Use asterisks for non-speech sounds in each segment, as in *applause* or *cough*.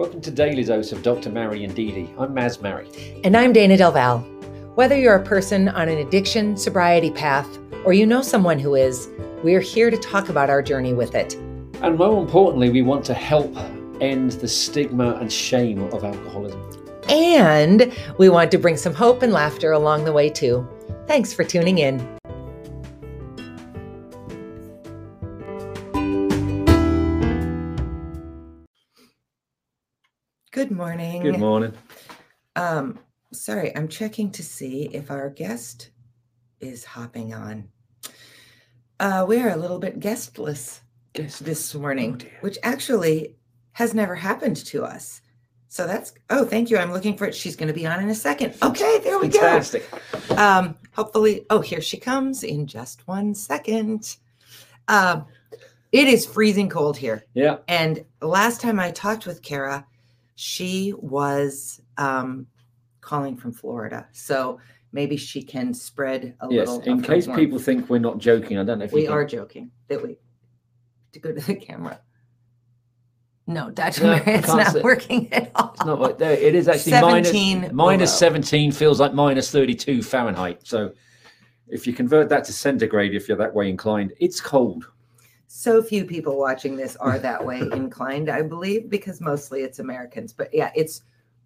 Welcome to Daily Dose of Dr. Mary and Dee Dee. I'm Maz Mary. And I'm Dana Del Val. Whether you're a person on an addiction sobriety path or you know someone who is, we're here to talk about our journey with it. And more importantly, we want to help end the stigma and shame of alcoholism. And we want to bring some hope and laughter along the way, too. Thanks for tuning in. Morning. Good morning. Um, sorry, I'm checking to see if our guest is hopping on. Uh, we are a little bit guestless Guest. this morning, Oh, which actually has never happened to us. So that's oh, thank you. I'm looking for it. She's going to be on in a second. Okay, there we Fantastic. go. Um, hopefully, oh, here she comes in just one second. Um, it is freezing cold here. Yeah. And last time I talked with Kara, she was um, calling from Florida. So maybe she can spread a Yes. little. In case people think we're not joking, I don't know if we you are joking that we to go to the camera. No, Dr. No, Mary, it's not see- working at all. It's not like there. It is actually 17 minus, minus below. 17 feels like minus 32 Fahrenheit. So if you convert that to centigrade, if you're that way inclined, it's cold. So few people watching this are that way *laughs* inclined, I believe, because mostly it's Americans. But yeah, it's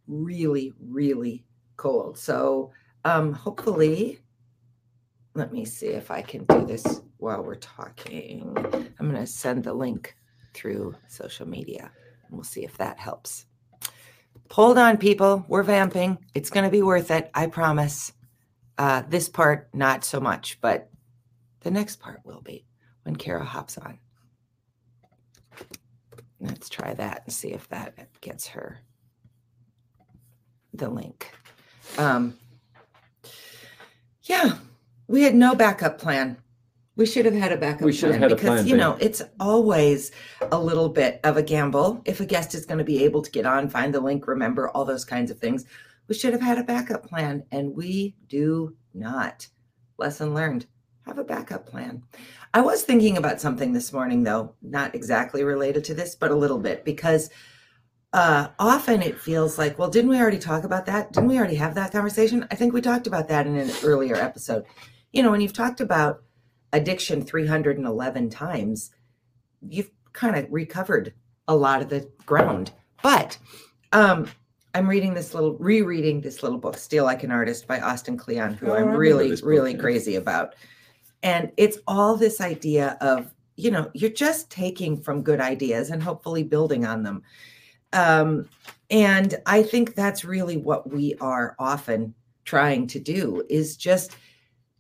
really, really cold. So um, hopefully, let me see if I can do this while we're talking. I'm going to send the link through social media. and We'll see if that helps. Hold on, people. We're vamping. It's going to be worth it. I promise. Uh, this part, not so much, but the next part will be when Kara hops on. Let's try that and see if that gets her the link. Um, yeah, we had no backup plan. We should have had a backup We should have plan had a because plan you know it's always a little bit of a gamble if a guest is going to be able to get on, find the link, remember all those kinds of things. We should have had a backup plan, and we do not. Lesson learned. Have a backup plan. I was thinking about something this morning, though, not exactly related to this, but a little bit, because uh, often it feels like, well, didn't we already talk about that? Didn't we already have that conversation? I think we talked about that in an earlier episode. You know, when you've talked about addiction 311 times, you've kind of recovered a lot of the ground. But um, I'm reading this little, rereading this little book, Steal Like an Artist by Austin Kleon, who Oh, I'm really, really crazy about. And it's all this idea of, you know, you're just taking from good ideas and hopefully building on them. Um, and I think that's really what we are often trying to do is just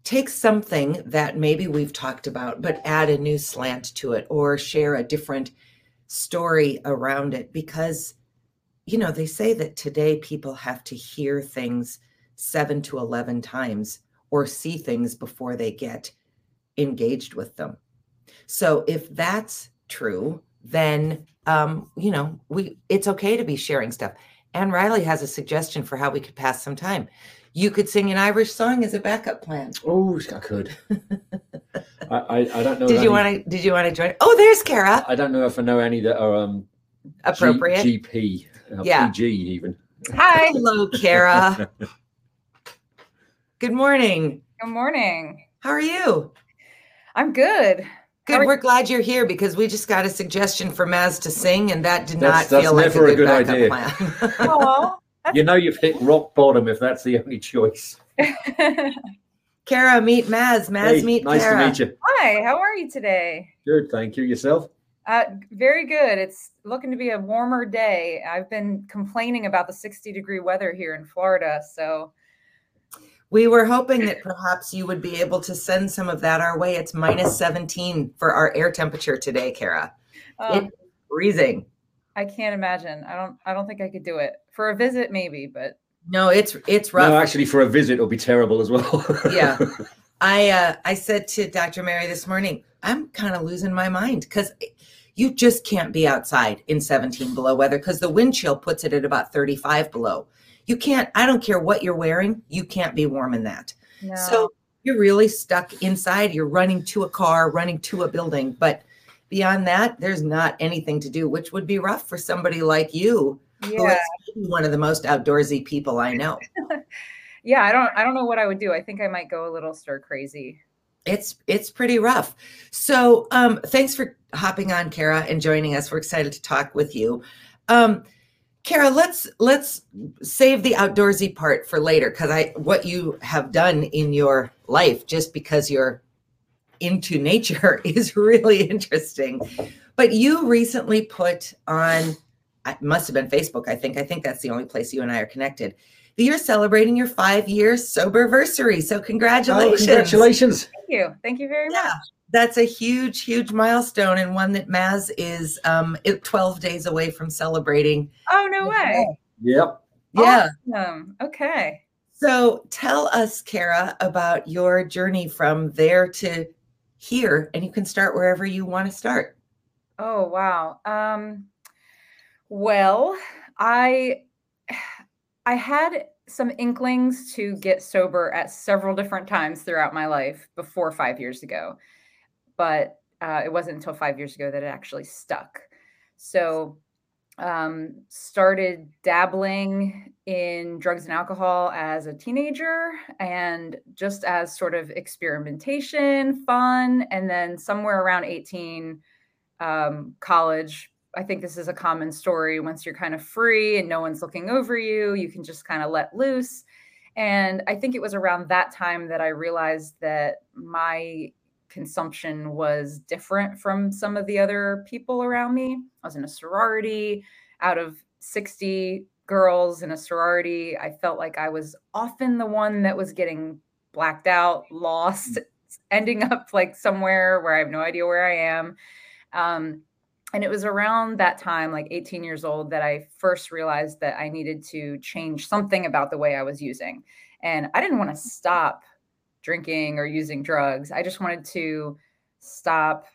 take something that maybe we've talked about, but add a new slant to it or share a different story around it because you know they say that today people have to hear things 7 to 11 times or see things before they get engaged with them so if that's true then um you know we it's okay to be sharing stuff and riley has a suggestion for how we could pass some time you could sing an irish song as a backup plan Oh, I could. I, I, I don't know. *laughs* did you want to did you want to join oh there's kara I don't know if I know any that are um, G- appropriate GP, uh, Yeah. PG even. Hi. hello kara *laughs* good morning Good morning. how are you I'm good. Good. are- We're glad you're here because we just got a suggestion for Maz to sing, and that did That's- not that's feel like never a a good, good backup idea. plan. *laughs* Aw. You know you've hit rock bottom if that's the only choice. *laughs* Kara, meet Maz. Maz, Hey, meet nice Kara. to meet you. Hi, how are you today? Good, thank you. Yourself? Uh, very good. It's looking to be a warmer day. I've been complaining about the 60 degree weather here in Florida. So, We were hoping that perhaps you would be able to send some of that our way. It's minus 17 for our air temperature today, Kara. um, It's freezing. I can't imagine. I don't. I don't think I could do it for a visit, maybe. But No, it's it's rough. No, actually, for a visit, it'll be terrible as well. Yeah. *laughs* I uh, I said to Dr. Mary this morning, I'm kind of losing my mind because you just can't be outside in 17 below weather because the wind chill puts it at about 35 below. You can't. I don't care what you're wearing. You can't be warm in that. no. So you're really stuck inside. You're running to a car, running to a building, but beyond that, there's not anything to do, which would be rough for somebody like you Yeah. one of the most outdoorsy people I know. *laughs* yeah, I don't I don't know what I would do. I think I might go a little stir crazy. It's it's pretty rough. So um thanks for hopping on, Kara, and joining us. We're excited to talk with you. Um Kara, let's let's save the outdoorsy part for later because I what you have done in your life just because you're into nature *laughs* is really interesting. But you recently put on it must have been Facebook, I think. I think that's the only place you and I are connected. You're celebrating your five year sober anniversary. So oh, congratulations. Oh, congratulations. Thank you. Thank you very yeah, much. That's a huge, huge milestone and one that Maz is um 12 days away from celebrating. Oh, no way. Yep. Yeah. Awesome. Okay. So tell us, Kara, about your journey from there to here, and you can start wherever you want to start. Oh, wow. Um, well, I I had some inklings to get sober at several different times throughout my life before 5 years ago. But uh, it wasn't until 5 years ago that it actually stuck. So, um, started dabbling in drugs and alcohol as a teenager and just as sort of experimentation, fun. And then somewhere around 18, um, college, I think this is a common story. Once you're kind of free and no one's looking over you, you can just kind of let loose. And I think it was around that time that I realized that my consumption was different from some of the other people around me. I was in a sorority. Out of 60 girls in a sorority, I felt like I was often the one that was getting blacked out, lost, *laughs* ending up like somewhere where I have no idea where I am. Um, and it was around that time like 18 years old that i first realized that i needed to change something about the way i was using and i didn't want to stop drinking or using drugs. I just wanted to stop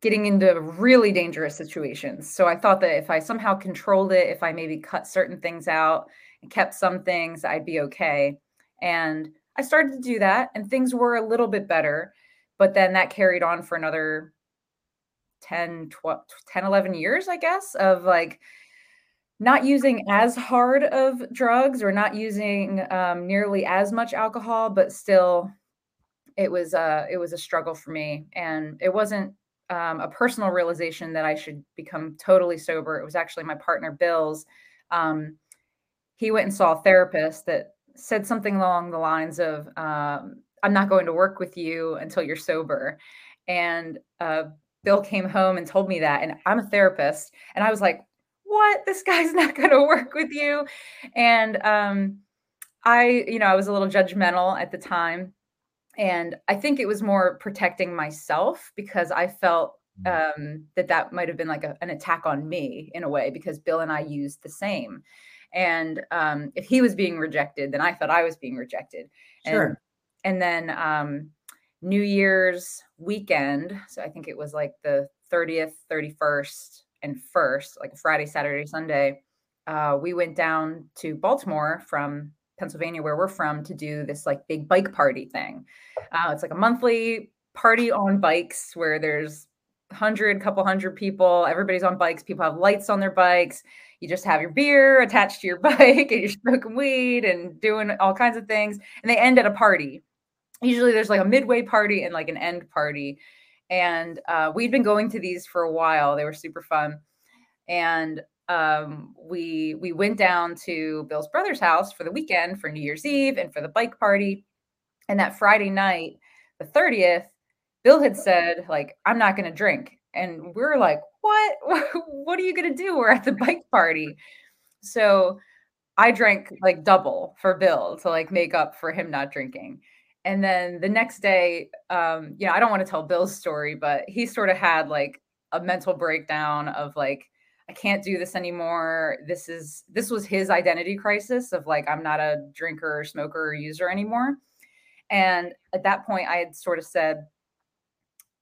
getting into really dangerous situations. So i thought that if i somehow controlled it if i maybe cut certain things out and kept some things i'd be okay. And i started to do that and things were a little bit better but then that carried on for another 10 12 10 11 years i guess of like not using as hard of drugs or not using um, nearly as much alcohol but still it was uh it was a struggle for me and it wasn't um, a personal realization that i should become totally sober it was actually my partner bill's um, he went and saw a therapist that said something along the lines of um, i'm not going to work with you until you're sober and uh, Bill came home and told me that. And I'm a therapist. And I was like, what? This guy's *laughs* not going to work with you. And um, I, you know, I was a little judgmental at the time. And I think it was more protecting myself because I felt mm. um, that that might have been like a, an attack on me in a way because Bill and I used the same. And um, if he was being rejected, then I thought I was being rejected. Sure. And, and then um, New Year's weekend. So I think it was like the 30th, 31st, and 1st, like Friday, Saturday, Sunday. Uh, we went down to Baltimore from Pennsylvania, where we're from, to do this like big bike party thing. Uh, it's like a monthly party on bikes where there's hundred, couple hundred people. Everybody's on bikes. People have lights on their bikes. You just have your beer attached to your *laughs* bike, and you're smoking weed and doing all kinds of things. And they end at a party usually there's like a midway party and like an end party and uh, we'd been going to these for a while they were super fun and um, we we went down to bill's brother's house for the weekend for new year's eve and for the bike party and that friday night the 30th bill had said like i'm not going to drink and we are like what? *laughs* What are you going to do? We're at the bike party. So i drank like double for bill to like make up for him not drinking and then the next day um you know i don't want to tell bill's story but he sort of had like a mental breakdown of like i can't do this anymore. This is this was his identity crisis of like i'm not a drinker or smoker or user anymore. And at that point i had sort of said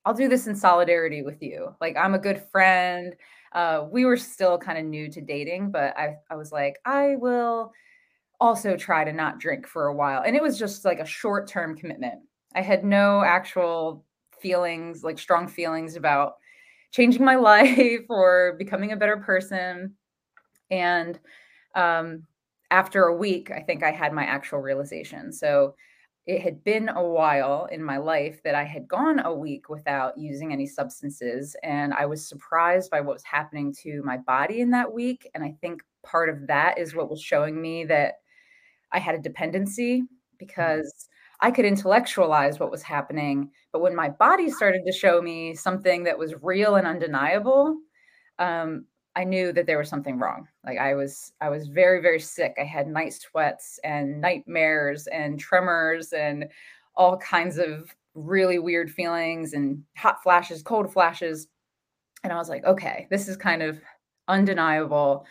i'll do this in solidarity with you. Like i'm a good friend. Uh, we were still kind of new to dating but I, I was like i will also try to not drink for a while. And it was just like a short term commitment. I had no actual feelings, like strong feelings about changing my *laughs* life or becoming a better person. And um, after a week, I think I had my actual realization. So it had been a while in my life that I had gone a week without using any substances. And I was surprised by what was happening to my body in that week. And I think part of that is what was showing me that I had a dependency because I could intellectualize what was happening. But when my body started to show me something that was real and undeniable, um, I knew that there was something wrong. Like I was, I was very, very sick. I had night sweats and nightmares and tremors and all kinds of really weird feelings and hot flashes, cold flashes. And I was like, okay, this is kind of undeniable.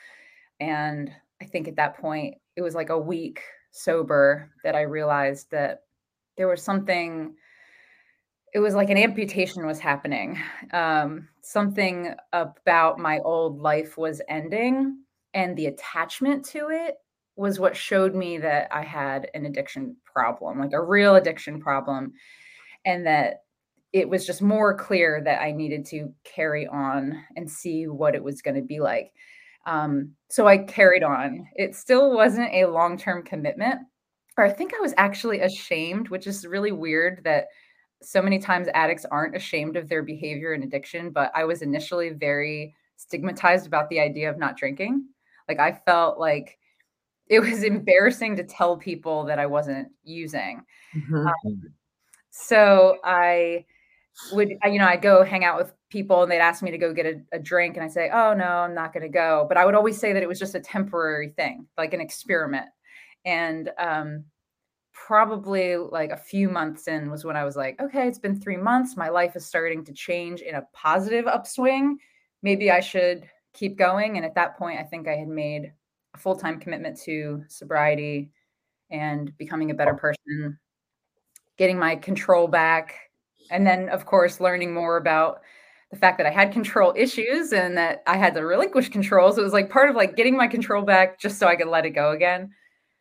And I think at that point, it was like a week sober that I realized that there was something it was like an amputation was happening. Um, something about my old life was ending, and the attachment to it was what showed me that I had an addiction problem, like a real addiction problem, and that it was just more clear that I needed to carry on and see what it was going to be like. Um, so I carried on. It still wasn't a long term commitment, or I think I was actually ashamed, which is really weird that so many times addicts aren't ashamed of their behavior and addiction, but I was initially very stigmatized about the idea of not drinking. Like I felt like it was *laughs* embarrassing to tell people that I wasn't using. Mm-hmm. Um, so I would, you know, I'd go hang out with people and they'd ask me to go get a, a drink and I say, oh no, I'm not going to go. But I would always say that it was just a temporary thing, like an experiment. And um, probably like a few months in was when I was like, okay, it's been three months. My life is starting to change in a positive upswing. Maybe I should keep going. And at that point, I think I had made a full time commitment to sobriety and becoming a better person, getting my control back. And then, of course, learning more about the fact that I had control issues and that I had to relinquish control. So it was like part of like getting my control back just so I could let it go again.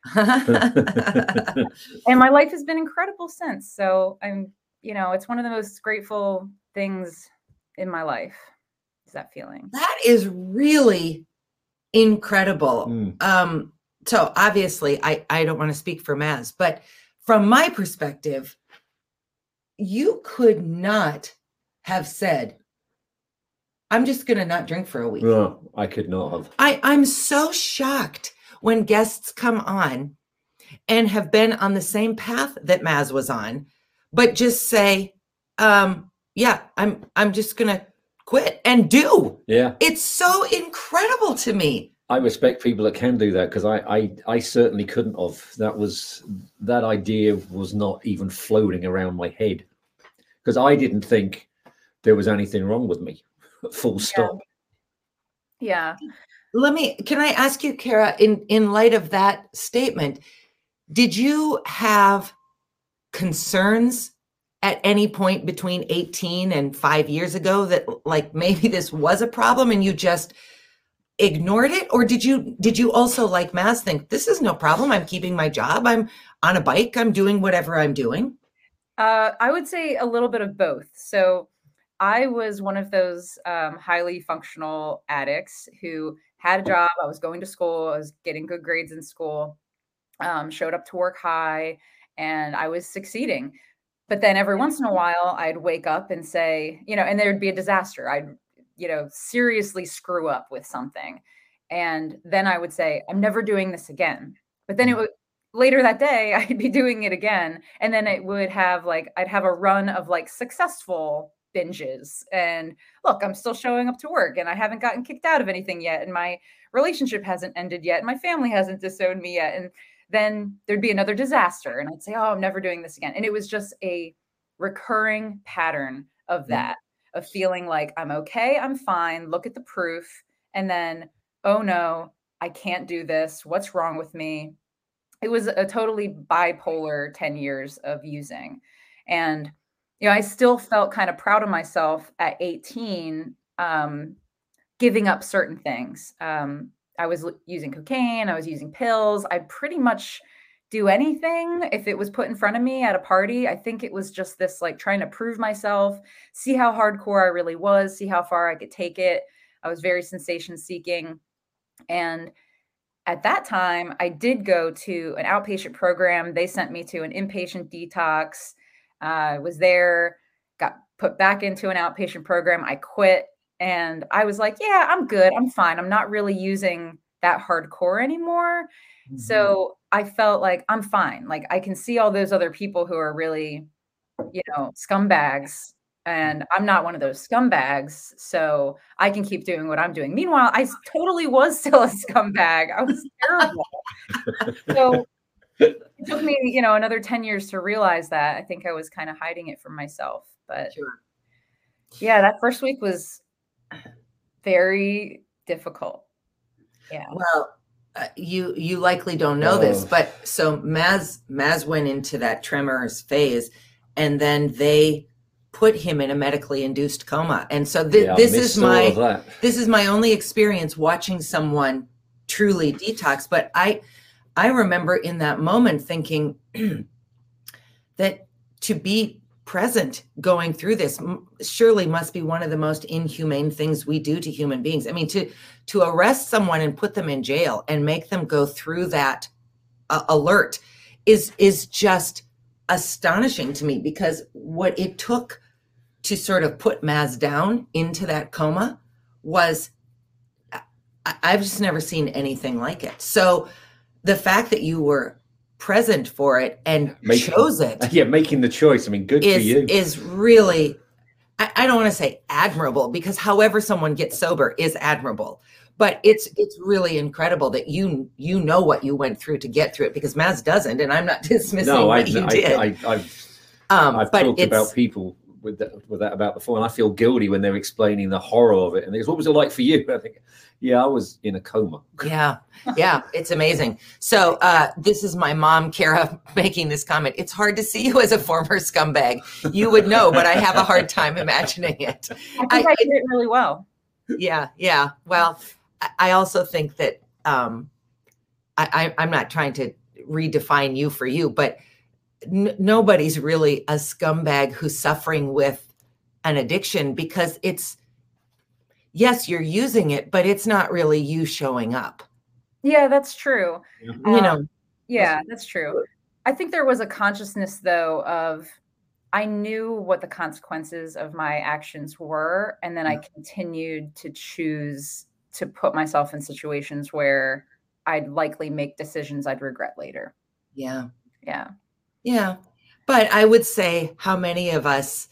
*laughs* and my life has been incredible since. So I'm, you know, it's one of the most grateful things in my life. Is that feeling? That is really incredible. Mm. Um, so obviously I, I don't want to speak for Maz, but from my perspective, you could not have said, I'm just gonna not drink for a week. No, I could not have. I, I'm so shocked when guests come on and have been on the same path that Maz was on, but just say, um, yeah, I'm I'm just gonna quit and do. Yeah. It's so incredible to me. I respect people that can do that because I, I I certainly couldn't have. That was that idea was not even floating around my head because I didn't think there was anything wrong with me. Full stop. Yeah. yeah let me can i ask you kara in in light of that statement did you have concerns at any point between 18 and 5 years ago that like maybe this was a problem and you just ignored it? Or did you did you also like Maz think this is no problem. I'm keeping my job. I'm on a bike. I'm doing whatever i'm doing uh, i would say a little bit of both. So i was one of those um, highly functional addicts who had a job. I was going to school. I was getting good grades in school. Um, showed up to work high, and I was succeeding. But then every once in a while, I'd wake up and say, you know, and there'd be a disaster. I'd, you know, seriously screw up with something, and then I would say, I'm never doing this again. But then it mm. would later that day *laughs* I'd be doing it again and then it would have like I'd have a run of like successful binges and look i'm still showing up to work and i haven't gotten kicked out of anything yet and my relationship hasn't ended yet and my family hasn't disowned me yet and then there'd be another disaster and i'd say oh i'm never doing this again and it was just a recurring pattern of that of feeling like i'm okay i'm fine look at the proof and then oh no i can't do this what's wrong with me? It was a totally bipolar 10 years of using and you know, I still felt kind of proud of myself at 18, um, giving up certain things. Um, I was using cocaine, I was using pills. I'd pretty much do anything if it was put in front of me at a party. I think it was just this like trying to prove myself, see how hardcore I really was, see how far I could take it. I was very sensation seeking. And at that time, I did go to an outpatient program. They sent me to an inpatient detox. I was there, got put back into an outpatient program. I quit and I was like, yeah, I'm good. I'm fine. I'm not really using that hardcore anymore. Mm-hmm. So I felt like I'm fine. Like I can see all those other people who are really, you know, scumbags. And I'm not one of those scumbags. So I can keep doing what I'm doing. Meanwhile, I totally was still a *laughs* scumbag. I was *laughs* terrible. so it took me, you know, another 10 years to realize that. I think I was kind of hiding it from myself. But sure. yeah, that first week was very difficult. Yeah. Well, uh, you you likely don't know oh. this, but so Maz Maz went into that tremors phase, and then they put him in a medically induced coma. And so th- yeah, this is my this is my only experience watching someone truly detox. But I I remember in that moment thinking *clears throat* that to be present going through this surely must be one of the most inhumane things we do to human beings i mean to to arrest someone and put them in jail and make them go through that uh, alert is is just astonishing to me because what it took to sort of put Maz down into that coma was I, I've just never seen anything like it. So the fact that you were present for it and making, chose it. *laughs* Yeah, making the choice. I mean, good is, for you. Is really, I, I don't want to say admirable because however someone gets sober is admirable. But it's it's really incredible that you you know what you went through to get through it because Maz doesn't, and I'm not *laughs* dismissing no, what I, you I, did. I, have um, I've talked about people with that with that about before, and I feel guilty when they're explaining the horror of it. And they goes, "What was it like for you?" *laughs* I think yeah, I was in a coma. *laughs* yeah, yeah, it's amazing. So uh, this is my mom, Kara, *laughs* making this comment. It's hard to see you as a former scumbag. You would know, but I have a hard time imagining it. I think I, I did it really well. Yeah, yeah. Well, I also think that um, I, I'm not trying to redefine you for you, but n- nobody's really a scumbag who's suffering with an addiction because it's yes, you're using it, but it's not really you showing up. Yeah, that's true. Yeah. You um, know, yeah, that's true. I think there was a consciousness though of I knew what the consequences of my actions were, and then I continued to choose to put myself in situations where I'd likely make decisions I'd regret later. Yeah. Yeah. Yeah. But I would say how many of us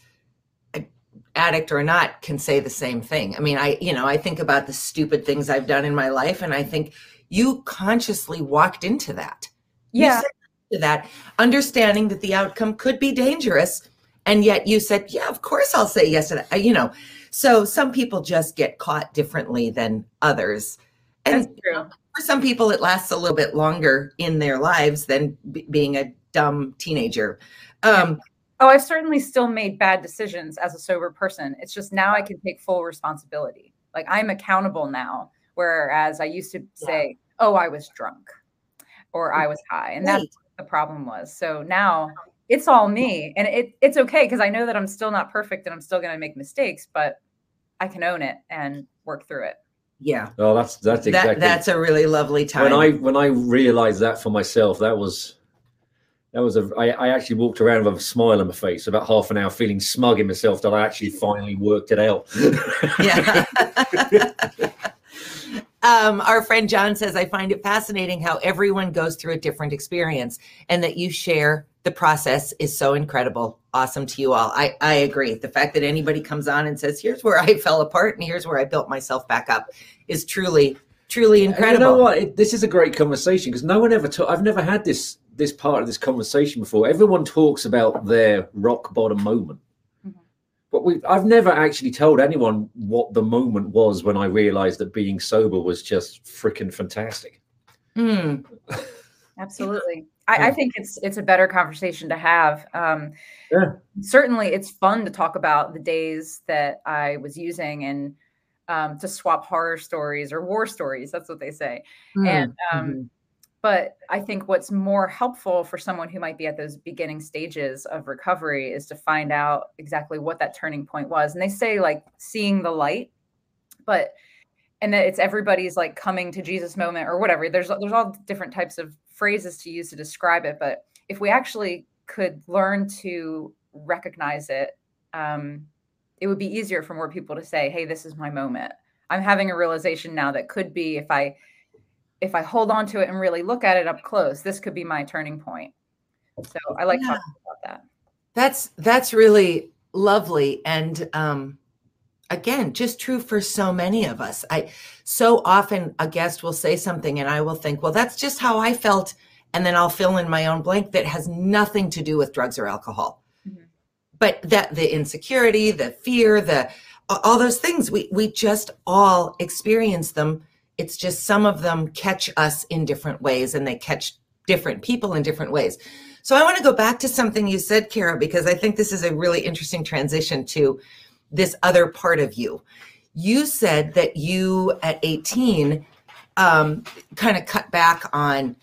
addict or not can say the same thing. I mean, I, you know, I think about the stupid things I've done in my life and I think you consciously walked into that. Yeah. to that, understanding that the outcome could be dangerous. And yet you said, yeah, of course I'll say yes to that. You know, so some people just get caught differently than others. And for some people, it lasts a little bit longer in their lives than b- being a dumb teenager. Um, Oh, I've certainly still made bad decisions as a sober person. It's just now I can take full responsibility. Like I'm accountable now, whereas I used to say, yeah. "Oh, I was drunk," or "I was high," and that's the problem was. So now it's all me, and it it's okay because I know that I'm still not perfect and I'm still going to make mistakes, but I can own it and work through it. Yeah. Oh, that's that's exactly. That, that's a really lovely time. When I when I realized that for myself, that was that was a I, I actually walked around with a smile on my face about half an hour feeling smug in myself that i actually finally worked it out. Yeah. *laughs* Um, our friend john says i find it fascinating how everyone goes through a different experience and that you share the process is so incredible. Awesome to you all. I i agree. The fact that anybody comes on and says here's where i *laughs* fell apart and here's where i built myself back up is truly truly incredible you know what? It, this is a great conversation because no one ever taught i've never had this this part of this conversation before. Everyone talks about their rock bottom moment, mm-hmm. but we I've never actually told anyone what the moment was when I realized that being sober was just freaking fantastic. Mm. *laughs* Absolutely. I, I, think it's it's a better conversation to have. Um, yeah. Certainly, it's fun to talk about the days that I was using and um, to swap horror stories or war stories. That's what they say. Mm. And um, mm-hmm but I think what's more helpful for someone who might be at those beginning stages of recovery is to find out exactly what that turning point was. And they say like seeing the light, but and that it's everybody's like coming to Jesus moment or whatever. There's there's all different types of phrases to use to describe it, but if we actually could learn to recognize it, um, it would be easier for more people to say, "Hey, this is my moment." I'm having a realization now that could be if I if I hold on to it and really look at it up close, this could be my turning point. So I like yeah. talking about that. That's that's really lovely and um again just true for so many of us i so often a guest will say something and i will think well that's just how i felt and then i'll fill in my own blank that has nothing to do with drugs or alcohol mm-hmm. but that the insecurity the fear the all those things we we just all experience them it's just some of them catch us in different ways and they catch different people in different ways so I want to go back to something you said, Kara, because I think this is a really interesting transition to this other part of you. You said that you at 18 um, kind of cut back on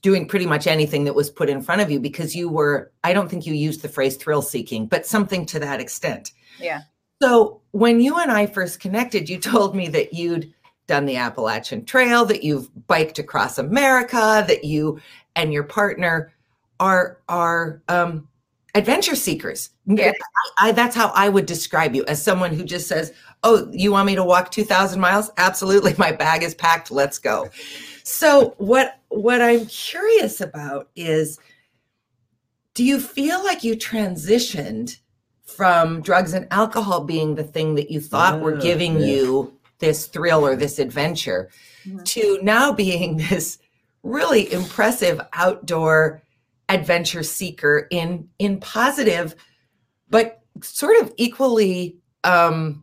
doing pretty much anything that was put in front of you because you were, I don't think you used the phrase thrill seeking, but something to that extent. Yeah. So when you and I first connected, you *laughs* told me that you'd done the Appalachian Trail, that you've biked across America, that you and your partner are are um, adventure seekers. Yeah. I, I, that's how I would describe you as someone who just says, "Oh, you want me to walk two thousand miles? Absolutely, my bag is packed. Let's go." So what what I'm curious about is, do you feel like you transitioned from drugs and alcohol being the thing that you thought were giving yeah. you this thrill or this adventure, mm-hmm. to now being *laughs* this really impressive outdoor adventure seeker in in positive but sort of equally um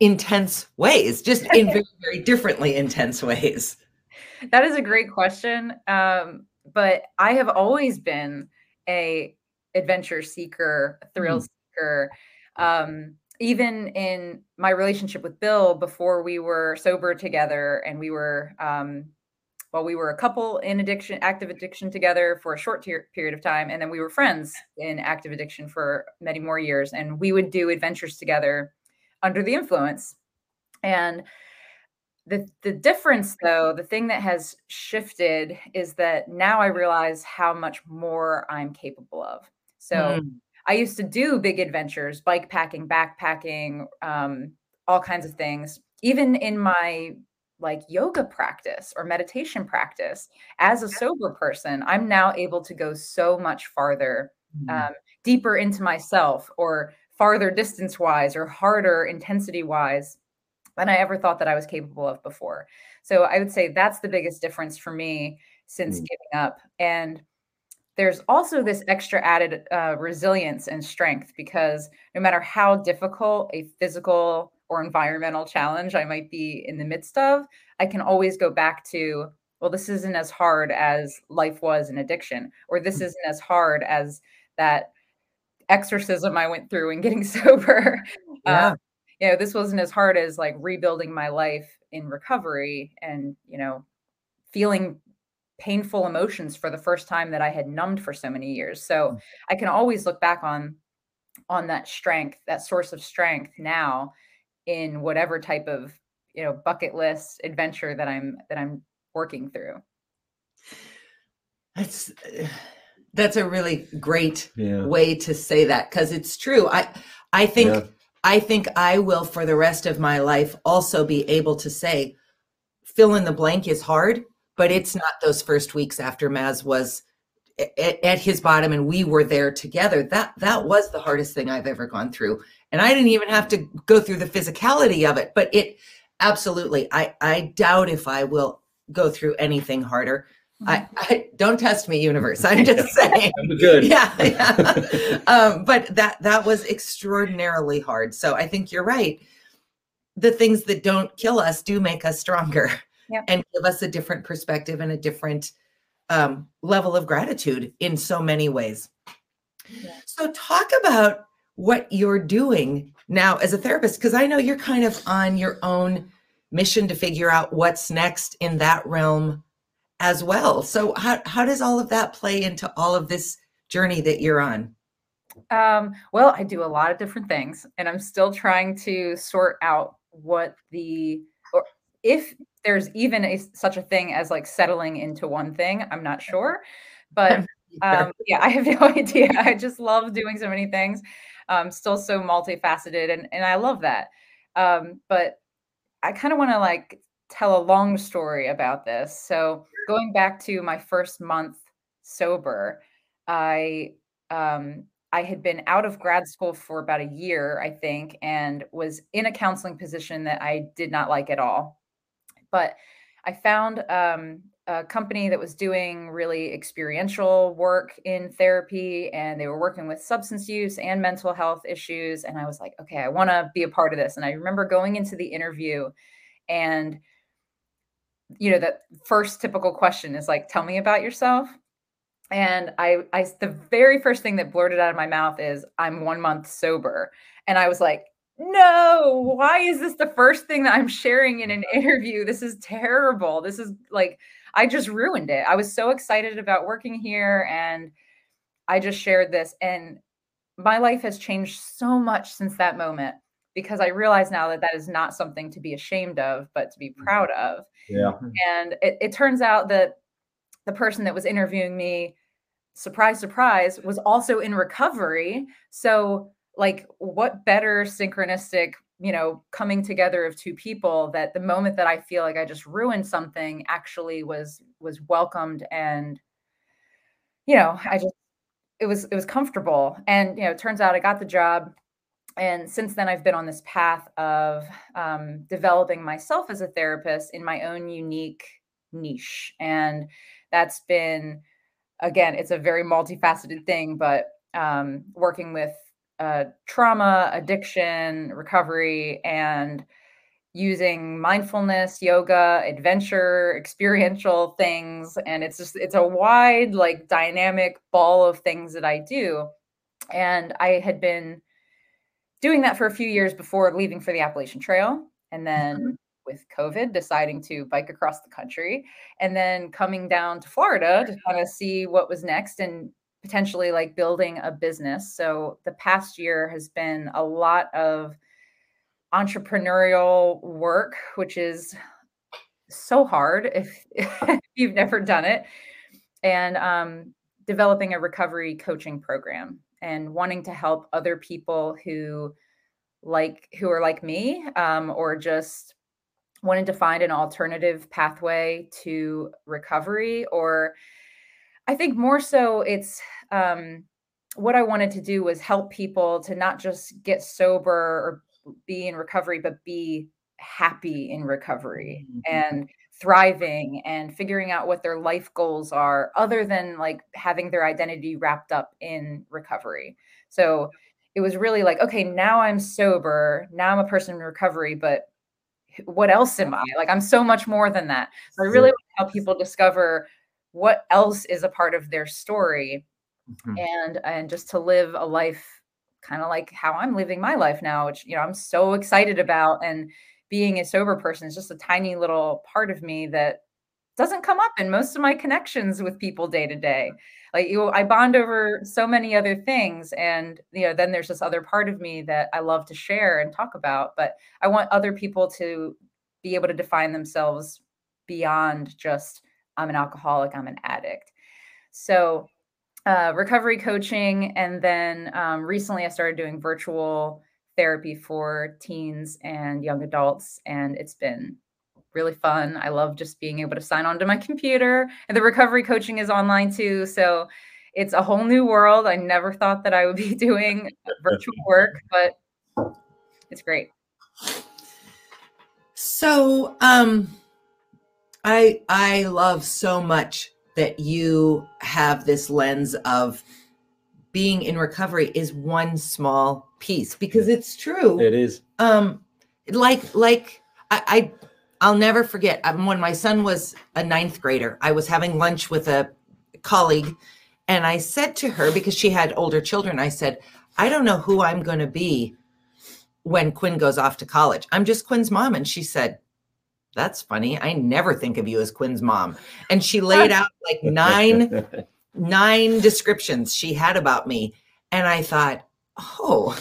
intense ways just in *laughs* very very differently intense ways that is a great question um but i have always been a adventure seeker thrill mm. seeker um even in my relationship with bill before we were sober together and we were um well, we were a couple in addiction, active addiction together for a short period of time. And then we were friends in active addiction for many more years. And we would do adventures together under the influence. And the, the difference, though, the thing that has shifted is that now I realize how much more I'm capable of. So mm. I used to do big adventures, bike packing, backpacking, um, all kinds of things. Even in my like yoga practice or meditation practice as a sober person i'm now able to go so much farther mm-hmm. um, deeper into myself or farther distance wise or harder intensity wise than i ever thought that i was capable of before so i would say that's the biggest difference for me since mm-hmm. giving up and there's also this extra added uh, resilience and strength because no matter how difficult a physical or environmental challenge I might be in the midst of, I can always go back to, well, this isn't as hard as life was in addiction, or this mm. isn't as hard as that exorcism I went through and getting *laughs* sober. Yeah. Uh, you know, this wasn't as hard as like rebuilding my life in recovery and, you know, feeling painful emotions for the first time that I had numbed for so many years. So mm. I can always look back on on that strength, that source of strength now in whatever type of you know bucket list adventure that i'm that i'm working through that's that's a really great yeah. way to say that because it's true i i think yeah. i think i will for the rest of my life also be able to say fill in the blank is hard but it's not those first weeks after maz was at, at his bottom and we were there together that that was the hardest thing i've ever gone through and I didn't even have to go through the physicality of it, but it absolutely, I, I doubt if I will go through anything harder. I, mm-hmm. I, don't test me, universe. I'm just *laughs* saying. I'm Good. Yeah, yeah. um, but that that was extraordinarily hard. So I think you're right. The things that don't kill us do make us stronger yep. and give us a different perspective and a different um, level of gratitude in so many ways. Yeah. So talk about what you're doing now as a therapist because I know you're kind of on your own mission to figure out what's next in that realm as well. So how how does all of that play into all of this journey that you're on? Um, well, I do a lot of different things and I'm still trying to sort out what the or if there's even a such a thing as like settling into one thing. I'm not sure, but *laughs* um, yeah, I have *laughs* no idea. I just love doing so many things. I'm still so multifaceted, and and I love that. Um, but I kind of want to like tell a long story about this. So going back to my first month sober, I um, I had been out of grad school for about a year, I think, and was in a counseling position that I did not like at all. But I found um, a company that was doing really experiential work in therapy, and they were working with substance use and mental health issues. And I was like, okay, I want to be a part of this. And I remember going into the interview, and you know, the first typical question is like, tell me about yourself and I, I, the very first thing that blurted out of my mouth is, "I'm one month sober," and I was like, "No, why is this the first thing that I'm sharing in an interview? This is terrible. This is like, I just ruined it. I was so excited about working here, and I just shared this, and my life has changed so much since that moment." because I realize now that that is not something to be ashamed of, but to be mm-hmm. proud of. Yeah. And it, it turns out that the person that was interviewing me surprise surprise was also in recovery so like what better synchronistic you know coming together of two people that the moment that i feel like i just ruined something actually was was welcomed and you know i just it was it was comfortable. And you know it turns out i got the job. And since then i've been on this path of um, developing myself as a therapist in my own unique niche. And that's been again it's a very multifaceted thing but um, working with uh, trauma addiction recovery and using mindfulness yoga adventure *laughs* experiential things and it's just it's a wide like dynamic ball of things that i do and i had been doing that for a few years before leaving for the appalachian trail and then mm-hmm. with COVID, deciding to bike across the country and then coming down to Florida to kind of see what was next and potentially like building a business. So the past year has been a lot of entrepreneurial work, which is so hard if, *laughs* if you've never done it, and um, developing a recovery coaching program and wanting to help other people who like who are like me um, or just wanted to find an alternative pathway to recovery or i think more so it's um, what i wanted to do was help people to not just get sober or be in recovery but be happy in recovery mm-hmm. and thriving and figuring out what their life goals are other than like having their identity wrapped up in recovery so it was really like okay now i'm sober now i'm a person in recovery but what else am I? Like I'm so much more than that. So I really want to help people discover what else is a part of their story mm-hmm. and and just to live a life kind of like how I'm living my life now, which you know I'm so excited about. And being a sober person is just a tiny little part of me that doesn't come up in most of my connections with people day to day like you i bond over so many other things and you know then there's this other part of me that i love to share and talk about but i want other people to be able to define themselves beyond just i'm an alcoholic i'm an addict so uh, recovery coaching and then um, recently i started doing virtual therapy for teens and young adults and it's been really fun. I love just being able to sign onto my computer. And the recovery coaching is online too. So it's a whole new world. I never thought that I would be *laughs* doing virtual work, but it's great. So um I I love so much that you have this lens of being in recovery is one small piece because it's true. It is. Um like like I, I I'll never forget um, when my son was a ninth grader, I was having lunch with a colleague and I said to her, because she had older children, I said, I don't know who I'm going to be when Quinn goes off to college. I'm just Quinn's mom. And she said, That's funny. I never think of you as Quinn's mom. And she laid out like nine, *laughs* nine descriptions she had about me. And I thought, Oh,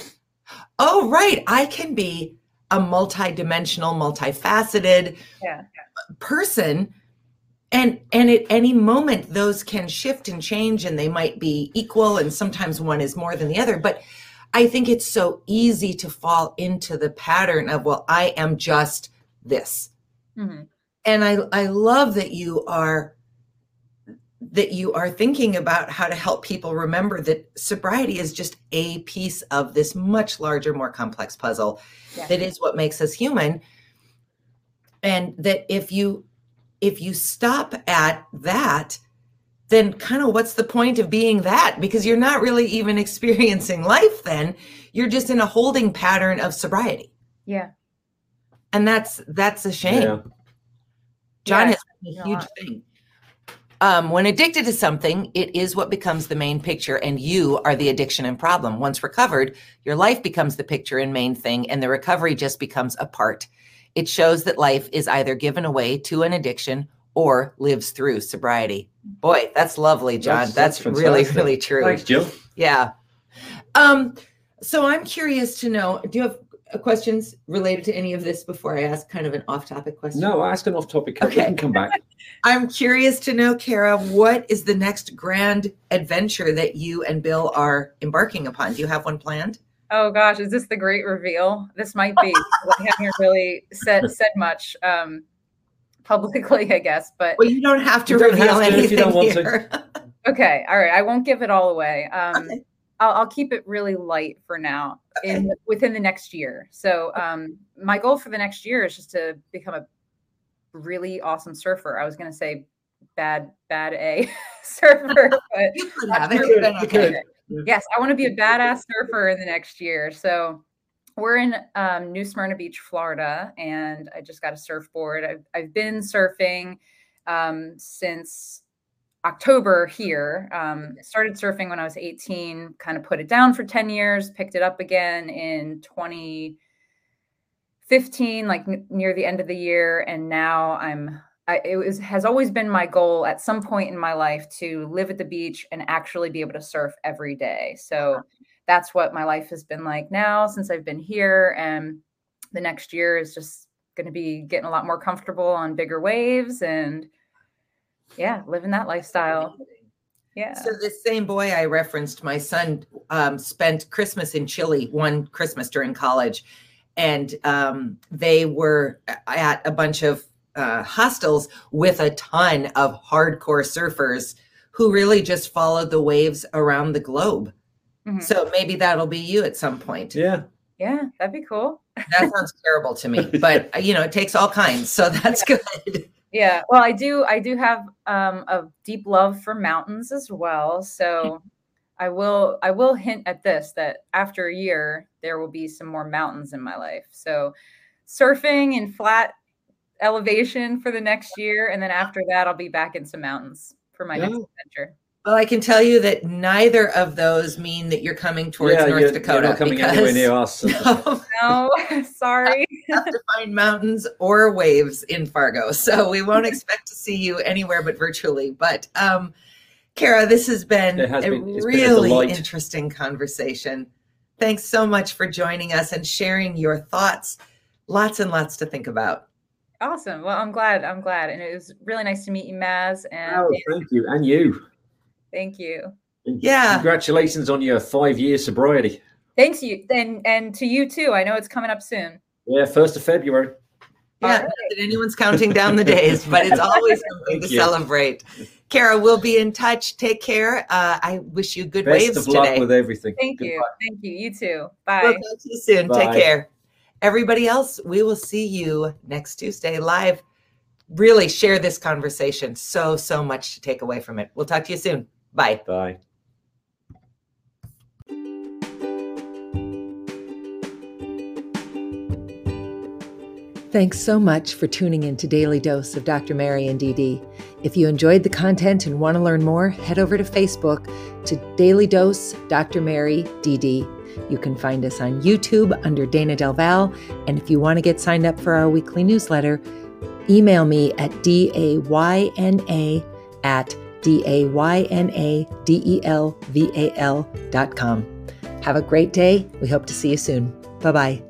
oh, right. I can be a multi-dimensional, multifaceted Yeah. person. And and at any moment those can shift and change and they might be equal and sometimes one is more than the other. But I think it's so easy to fall into the pattern of, well, I am just this. Mhm. And I I love that you are that you are thinking about how to help people remember that sobriety is just a piece of this much larger, more complex puzzle Yeah. that is what makes us human. And that if you if you stop at that, then kind of what's the point of being that? Because you're not really even *laughs* experiencing life then. You're just in a holding pattern of sobriety. Yeah. And that's that's a shame. Yeah. John Yeah, has been a a huge lot. thing. Um, when addicted to something, it is what becomes the main picture, and you are the addiction and problem. Once recovered, your life becomes the picture and main thing, and the recovery just becomes a part. It shows that life is either given away to an addiction or lives through sobriety. Boy, that's lovely, John. That's, That's- that's really, really true. Thanks, Jill. Yeah. Um, so I'm curious to know, do you have questions related to any of this before I ask kind of an off-topic question? No, ask an off topic. We Okay. can come back. *laughs* I'm curious to know, Kara, what is the next grand adventure that you and Bill are embarking upon? Do you have one planned? Oh gosh, is this the great reveal? This might be. *laughs* I haven't really said said much um, publicly, I guess. But Well, you don't have to You don't reveal have to if you anything don't want to. here. *laughs* okay, all right. I won't give it all away. Um, Okay. I'll, I'll keep it really light for now. In within the next year. So um, my goal for the next year is just to become a really awesome surfer. I was going to say bad bad A *laughs* surfer, *laughs* but You could have it. could, but you could. yes, I want to be a badass surfer in the next year. So we're in um, New Smyrna Beach, Florida, and I just got a surfboard. I've, I've been surfing um, since October here. Um, started surfing when I was 18, kind of put it down for 10 years, picked it up again in 2015, like n- near the end of the year. And now I'm I, it was has always been my goal at some point in my life to live at the beach and actually be able to surf every day. So that's what my life has been like now since I've been here. And the next year is just going to be getting a lot more comfortable on bigger waves and yeah, living that lifestyle. Yeah. So this same boy I referenced, my son um, spent Christmas in Chile one Christmas during college, and um, they were at a bunch of uh, hostels with a ton of hardcore surfers who really just followed the waves around the globe. Mhm. So maybe that'll be you at some point. Yeah. yeah, that'd be cool. That sounds terrible to me, but uh, *laughs* you know, it takes all kinds, so that's good. Yeah. Well, I do I do have um a deep love for mountains as well. So I will I will hint at this that after a year there will be some more mountains in my life. So surfing in flat elevation for the next year and then after that I'll be back in some mountains for my next adventure. Well, I can tell you that neither of those mean that you're coming towards yeah, North you're, Dakota. You're not coming because- anywhere near us. *laughs* No, No, *laughs* sorry. *laughs* have to find mountains or waves in Fargo. So we won't expect to see you anywhere but virtually. But um, Kara, this has been has a been- it's been a really interesting conversation. Thanks so much for joining us and sharing your thoughts. Lots and lots to think about. Awesome. Well, I'm glad. I'm glad. And it was really nice to meet you, Maz. And Oh, thank you. And you. Thank you. Yeah. Congratulations on your five year sobriety. Thanks you and and to you too. I know it's coming up soon. Yeah, 1st of February. Yeah, All not that anyone's counting down the days, but it's *laughs* always something to you. celebrate. Kara, we'll be in touch. Take care. Uh, I wish you good Best waves of luck today. with everything. Thank Goodbye. you. Thank you. You too. Bye. We'll talk to you soon. Take care. Everybody else, we will see you next Tuesday live. Really share this conversation. So, so much to take away from it. We'll talk to you soon. Bye. Bye. Thanks so much for tuning in to Daily Dose of Dr. Mary and DD. If you enjoyed the content and want to learn more, head over to Facebook to Daily Dose Dr. Mary DD. You can find us on YouTube under Dayna Del Val. And if you want to get signed up for our weekly newsletter, email me at D-A-Y-N-A at D-A-Y-N-A-D-E-L-V-A-L dot com. Have a great day. We hope to see you soon. Bye-bye.